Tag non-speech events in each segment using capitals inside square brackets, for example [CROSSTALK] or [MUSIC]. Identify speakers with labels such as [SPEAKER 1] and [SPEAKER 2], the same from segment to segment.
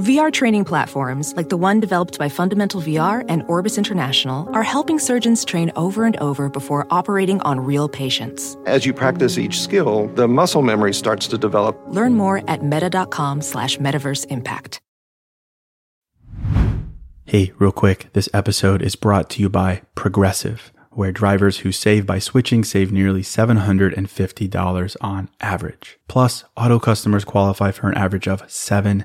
[SPEAKER 1] VR training platforms, like the one developed by Fundamental VR and Orbis International, are helping surgeons train over and over before operating on real patients.
[SPEAKER 2] As you practice each skill, the muscle memory starts to develop.
[SPEAKER 1] Learn more at meta.com slash metaverse impact.
[SPEAKER 3] Hey, real quick, this episode is brought to you by Progressive, where drivers who save by switching save nearly $750 on average. Plus, auto customers qualify for an average of seven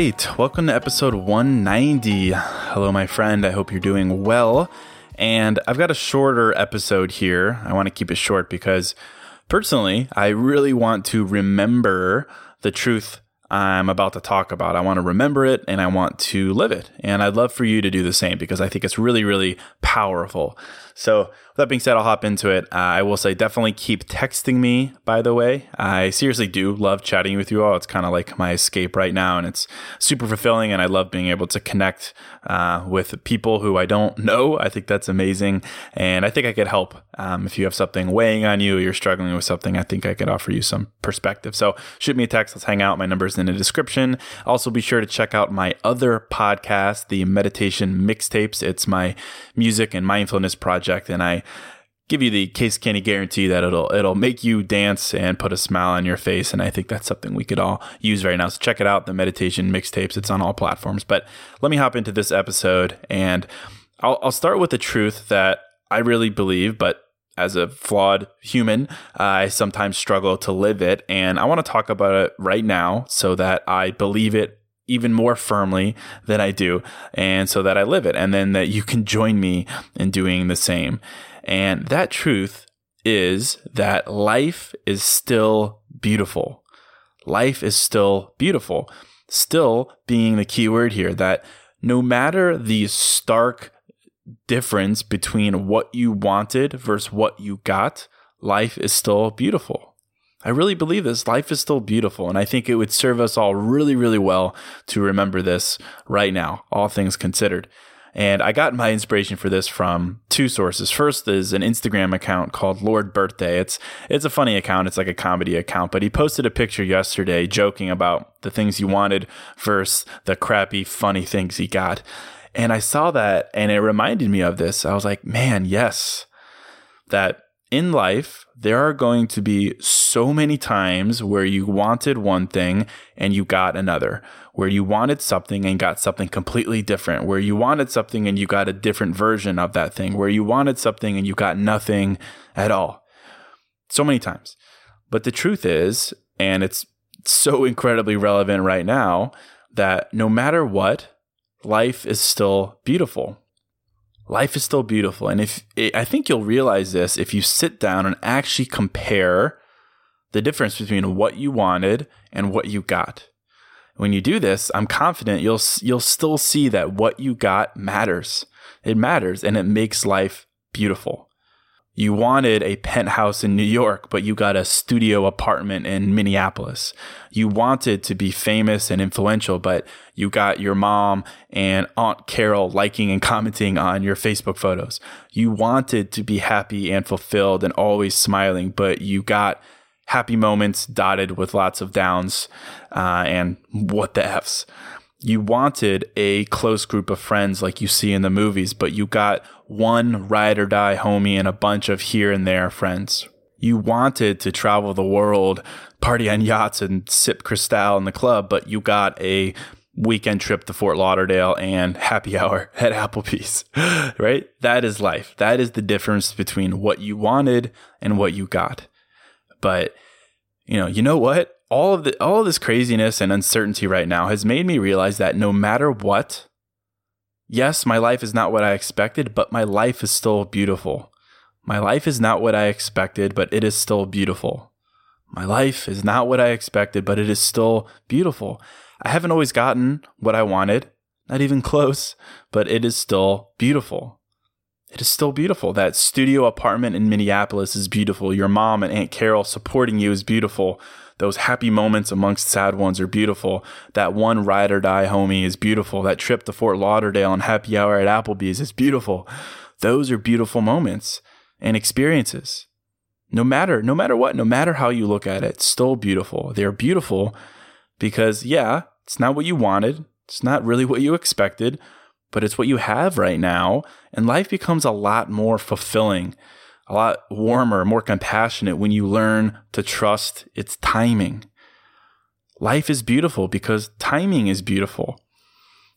[SPEAKER 3] Right, welcome to episode 190. Hello, my friend. I hope you're doing well. And I've got a shorter episode here. I want to keep it short because personally, I really want to remember the truth I'm about to talk about. I want to remember it and I want to live it. And I'd love for you to do the same because I think it's really, really powerful. So, with that being said, I'll hop into it. Uh, I will say definitely keep texting me, by the way. I seriously do love chatting with you all. It's kind of like my escape right now, and it's super fulfilling. And I love being able to connect uh, with people who I don't know. I think that's amazing. And I think I could help um, if you have something weighing on you, you're struggling with something. I think I could offer you some perspective. So, shoot me a text. Let's hang out. My number is in the description. Also, be sure to check out my other podcast, the Meditation Mixtapes. It's my music and mindfulness project, and I give you the Case Kenny guarantee that it'll it'll make you dance and put a smile on your face. And I think that's something we could all use right now. So check it out, the meditation mixtapes. It's on all platforms. But let me hop into this episode, and I'll, I'll start with the truth that I really believe, but as a flawed human, I sometimes struggle to live it. And I want to talk about it right now so that I believe it even more firmly than I do, and so that I live it, and then that you can join me in doing the same. And that truth is that life is still beautiful. Life is still beautiful. Still being the key word here that no matter the stark difference between what you wanted versus what you got, life is still beautiful. I really believe this. Life is still beautiful. And I think it would serve us all really, really well to remember this right now, all things considered. And I got my inspiration for this from two sources. First is an Instagram account called Lord Birthday. It's it's a funny account. It's like a comedy account, but he posted a picture yesterday joking about the things he wanted versus the crappy funny things he got. And I saw that and it reminded me of this. I was like, "Man, yes. That in life, there are going to be so many times where you wanted one thing and you got another, where you wanted something and got something completely different, where you wanted something and you got a different version of that thing, where you wanted something and you got nothing at all. So many times. But the truth is, and it's so [LAUGHS] incredibly relevant right now, that no matter what, life is still beautiful life is still beautiful. And if I think you'll realize this if you sit down and actually compare the difference between what you wanted and what you got. When you do this, I'm confident you'll you'll still see that what you got matters. It matters and it makes life beautiful you wanted a penthouse in New York, but you got a studio apartment in Minneapolis. You wanted to be famous and influential, but you got your mom and Aunt Carol liking and commenting on your Facebook photos. You wanted to be happy and fulfilled and always smiling, but you got happy moments dotted with lots of downs uh, and what the F's. You wanted a close group of friends like you see in the movies, but you got one ride or die homie and a bunch of here and there friends. You wanted to travel the world, party on yachts and sip Cristal in the club, but you got a weekend trip to Fort Lauderdale and happy hour [LAUGHS] at Applebee's, [LAUGHS] right? That is life. That is the difference between what you wanted and what you got. But you know, you know what? All of the all of this craziness and uncertainty right now has made me realize that no matter what, yes, my life is not what I expected, but my life is still beautiful. My life is not what I expected, but it is still beautiful. My life is not what I expected, but it is still beautiful. I haven't always gotten what I wanted, not even [LAUGHS] close, but it is still beautiful. It is still beautiful. That studio apartment in Minneapolis is beautiful. Your mom and Aunt Carol supporting you is beautiful. Those happy moments amongst sad ones are beautiful. That one ride or die homie is beautiful. That trip to Fort Lauderdale and happy hour at Applebee's is beautiful. Those are beautiful moments and experiences. No matter, no matter what, no matter how you look at it, it's still beautiful. They're beautiful because, yeah, it's not what you wanted. It's not really what you expected, but it's what you have right now. And life becomes a lot more fulfilling, a lot warmer, more compassionate when you learn to trust its timing. Life is beautiful because timing is beautiful.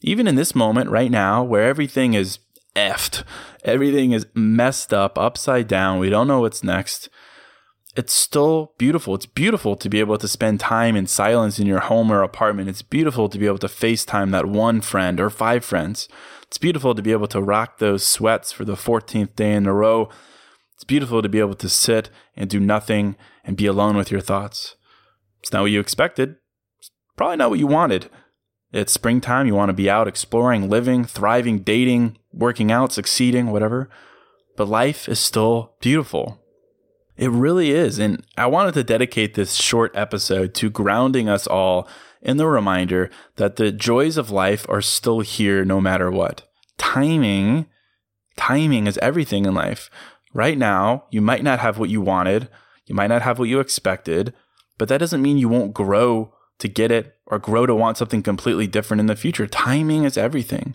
[SPEAKER 3] Even in this moment right now, where everything is effed, everything is messed up, upside down, we don't know what's next it's still beautiful. It's beautiful to be able to spend time in silence in your home or apartment. It's beautiful to be able to FaceTime that one friend or five friends. It's beautiful to be able to rock those sweats for the 14th day in a row. It's beautiful to be able to sit and do nothing and be alone with your thoughts. It's not what you expected. It's probably not what you wanted. It's springtime. You want to be out exploring, living, thriving, dating, working out, succeeding, whatever. But life is still beautiful. It really is. And I wanted to dedicate this short episode to grounding us all in the reminder that the joys of life are still here no matter what. Timing, timing is everything in life. Right now, you might not have what you wanted, you might not have what you expected, but that doesn't mean you won't grow to get it or grow to want something completely different in the future. Timing is everything.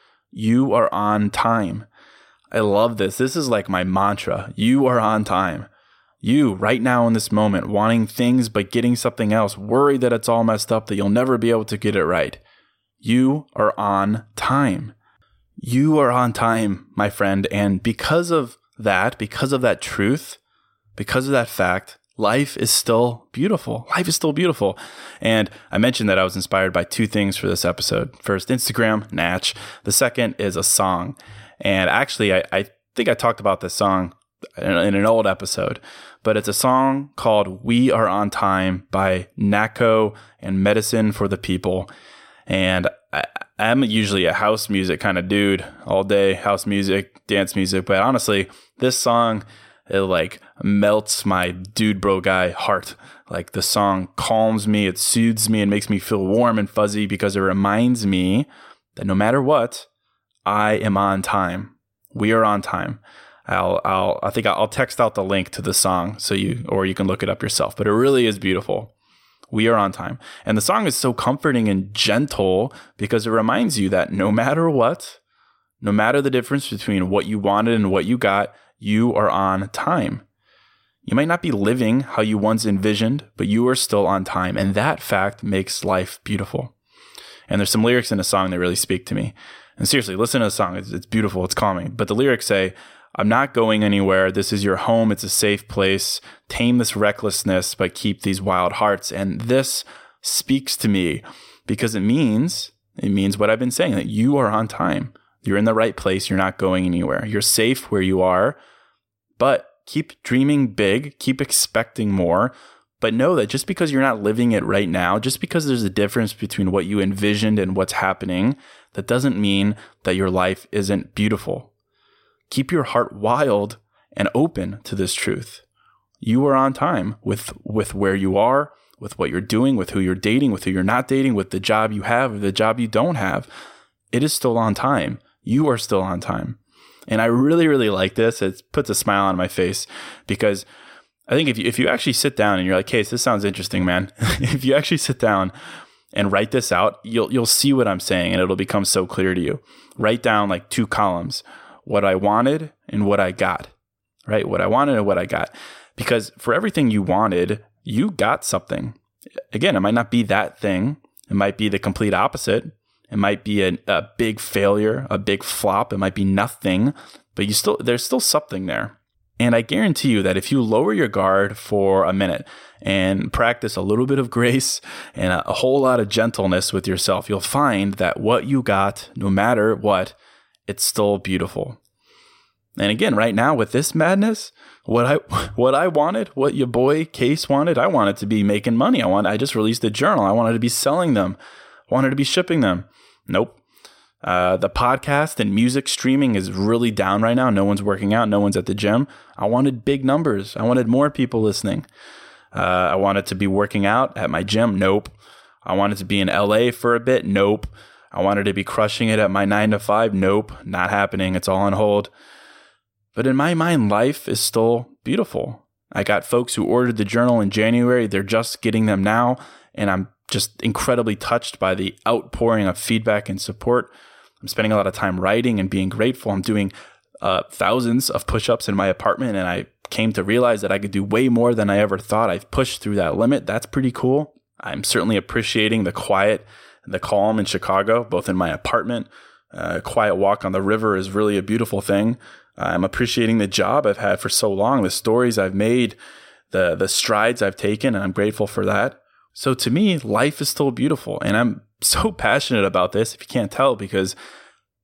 [SPEAKER 3] you are on time. I love this. This is like my mantra. You are on time. You, right now in this moment, wanting things but getting something else, worried that it's all messed up, that you'll never be able to get it right. You are on time. You are on time, my friend. And because of that, because of that truth, because of that fact, life is still beautiful. Life is still beautiful. And I mentioned that I was inspired by two things for this episode. First, Instagram, Natch. The second is a song. And actually, I, I think I talked about this song in an old episode, but it's a song called We Are on Time by Nahko and Medicine for the People. And I, I'm usually a house music kind of dude all day, house music, dance music. But honestly, this song, it like melts my dude bro guy heart. Like the song calms me, it soothes me, and makes me feel warm and fuzzy because it reminds me that no matter what, I am on time. We are on time. I'll, I'll, I think I'll text out the link to the song so you, or you can look it up yourself. But it really is beautiful. We are on time. And the song is so comforting and gentle because it reminds you that no matter what, no matter the difference between what you wanted and what you got, you are on time. You might not be living how you once envisioned, but you are still on time. And that fact makes life beautiful. And there's some lyrics in the song that really speak to me. And seriously, listen to the song. It's, it's beautiful. It's calming. But the lyrics say, I'm not going anywhere. This is your home. It's a safe place. Tame this recklessness, but keep these wild hearts. And this speaks to me because it means, it means what I've been saying that you are on time. You're in the right place. You're not going anywhere. You're safe where you are, but keep dreaming big, keep expecting more. But know that just because you're not living it right now, just because there's a difference between what you envisioned and what's happening, that doesn't mean that your life isn't beautiful keep your heart wild and open to this truth. You are on time with, with where you are, with what you're doing, with who you're dating, with who you're not dating, with the job you have, or the job you don't have. It is still on time. You are still on time. And I really, really like this. It puts a smile on my face because I think if you, if you actually sit down and you're like, Case, this sounds interesting, man. [LAUGHS] if you actually sit down and write this out, you'll, you'll see what I'm saying and it'll become so clear to you. Write down like two columns what I wanted and what I got, right? What I wanted and what I got. Because for everything you wanted, you got something. Again, it might not be that thing, it might be the complete opposite. It might be a, a big failure, a big flop. It might be nothing, but you still, there's still something there. And I guarantee you that if you lower your guard for a minute and practice a little bit of grace and a, whole lot of gentleness with yourself, you'll find that what you got, no matter what, it's still beautiful. And again, right now with this madness, what I [LAUGHS] what I wanted, what your boy Case wanted, I wanted to be making money. I want I just released a journal. I wanted to be selling them. Wanted to be shipping them. Nope. Uh, the podcast and music streaming is really down right now. No one's working out. No one's at the gym. I wanted big numbers. I wanted more people listening. Uh, I wanted to be working out at my gym. Nope. I wanted to be in LA for a bit. Nope. I wanted to be crushing it at my nine to five. Nope, not happening. It's all on hold. But in my mind, life is still beautiful. I got folks who ordered the journal in January. They're just getting them now. And I'm just incredibly touched by the outpouring of feedback and support. I'm spending a lot of time writing and being grateful. I'm doing uh, thousands of push ups in my apartment. And I came to realize that I could do way more than I ever thought. I've pushed through that limit. That's pretty cool. I'm certainly appreciating the quiet and the calm in Chicago, both in my apartment. Uh, a quiet walk on the river is really a beautiful thing. I'm appreciating the job I've had for so long, the stories I've made, the the strides I've taken, and I'm grateful for that. So to me, life is still beautiful, and I'm [LAUGHS] so passionate about this. If you can't tell, because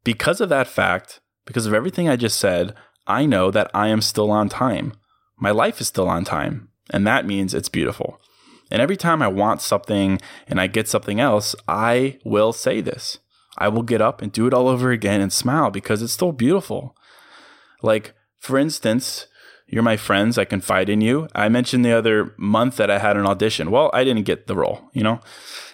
[SPEAKER 3] because of that fact, because of everything I just said, I know that I am still on time. My life is still on time, and that means it's beautiful. And every time I want something and I get something else, I will say this. I will get up and do it all over again and smile because it's still beautiful. Like, for instance, you're my friends. I confide in you. I mentioned the other month that I had an audition. Well, I didn't get the role, you know?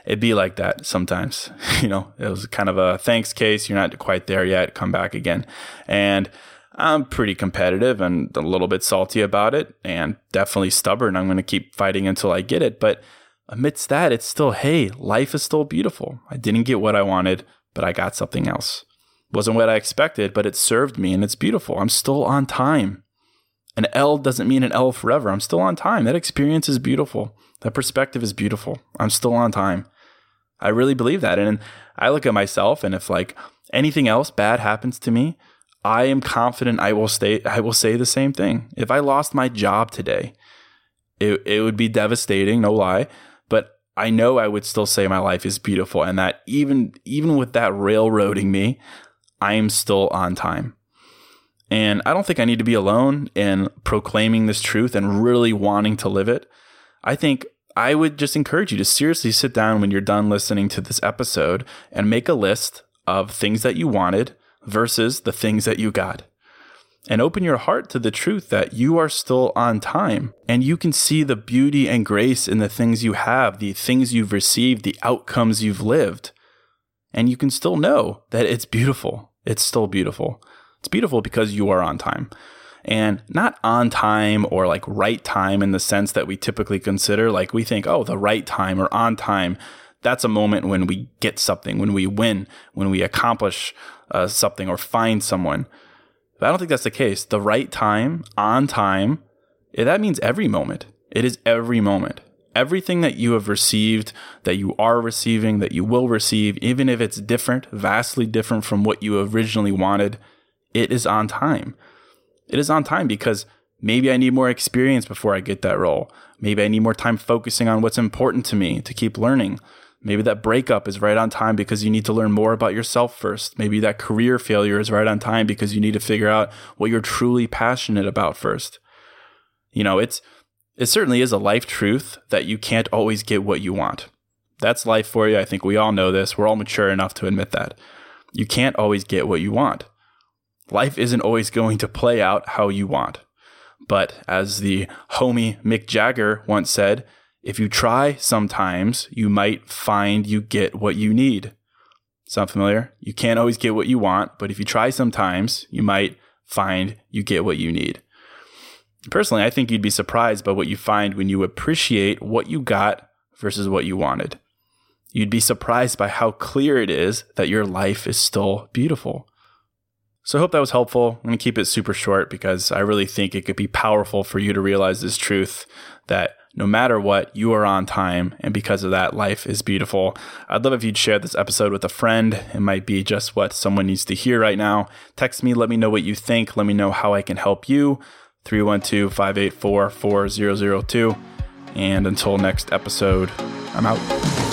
[SPEAKER 3] It'd be like that sometimes. [LAUGHS] you know, it was kind of a thanks case. You're not quite there yet. Come back again. And I'm pretty competitive and a little bit salty about it and definitely stubborn. I'm going to keep fighting until I get it. But amidst that, it's still, hey, life is still beautiful. I didn't get what I wanted, but I got something else. Wasn't what I expected, but it served me and it's beautiful. I'm still on time. An L doesn't mean an L forever. I'm still on time. That experience is beautiful. That perspective is beautiful. I'm still on time. I really believe that. And I look at myself and if like anything else bad happens to me, I am confident I will stay I will say the same thing. If I lost my job today, it it would be devastating, no lie, but I know I would still say my life is beautiful and that even even with that railroading me, I am still on time. And I don't think I need to be alone in proclaiming this truth and really wanting to live it. I think I would just encourage you to seriously sit down when you're done listening to this episode and make a list of things that you wanted versus the things that you got. And open your heart to the truth that you are still on time and you can see the beauty and grace in the things you have, the things you've received, the outcomes you've lived. And you can still know that it's beautiful. It's still beautiful. It's beautiful because you are on time. And not on time or like right time in the sense that we typically consider. Like we think, oh, the right time or on time. That's a moment when we get something, when we win, when we accomplish uh, something or find someone. But I don't think that's the case. The right time, on time, eh, that means every moment. It is every moment. Everything that you have received, that you are receiving, that you will receive, even if it's different, vastly different from what you originally wanted, it is on time. It is on time because maybe I need more experience before I get that role. Maybe I need more time focusing on what's important to me to keep learning. Maybe that breakup is right on time because you need to learn more about yourself first. Maybe that career failure is right on time because you need to figure out what you're truly passionate about first. You know, it's it certainly is a life truth that you can't always get what you want. That's life for you. I think we all know this. We're all mature enough to admit that. You can't always get what you want life isn't always going to play out how you want. But as the homie Mick Jagger once said, if you try sometimes, you might find you get what you need. Sound familiar? You can't always get what you want, but if you try sometimes, you might find you get what you need. Personally, I think you'd be surprised by what you find when you appreciate what you got versus what you wanted. You'd be surprised by how clear it is that your life is still beautiful. So I hope that was helpful. I'm going to keep it super short because I really think it could be powerful for you to realize this truth that no matter what, you are on time. And because of that, life is beautiful. I'd love if you'd share this episode with a friend. It might be just what someone needs to hear right now. Text me, let me know what you think. Let me know how I can help you. 312 584 4002. And until next episode, I'm out.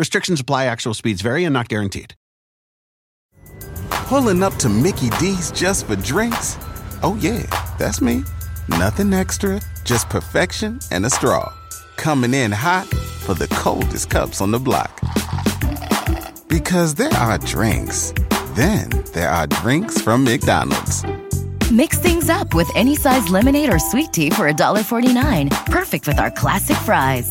[SPEAKER 4] Restrictions apply, actual speeds vary and not guaranteed.
[SPEAKER 5] Pulling up to Mickey D's just for drinks? Oh, yeah, that's me. Nothing extra, just perfection and a straw. Coming in hot for the coldest cups on the block. Because there are drinks, then there are drinks from McDonald's.
[SPEAKER 6] Mix things up with any size lemonade or sweet tea for $1.49. Perfect with our classic fries.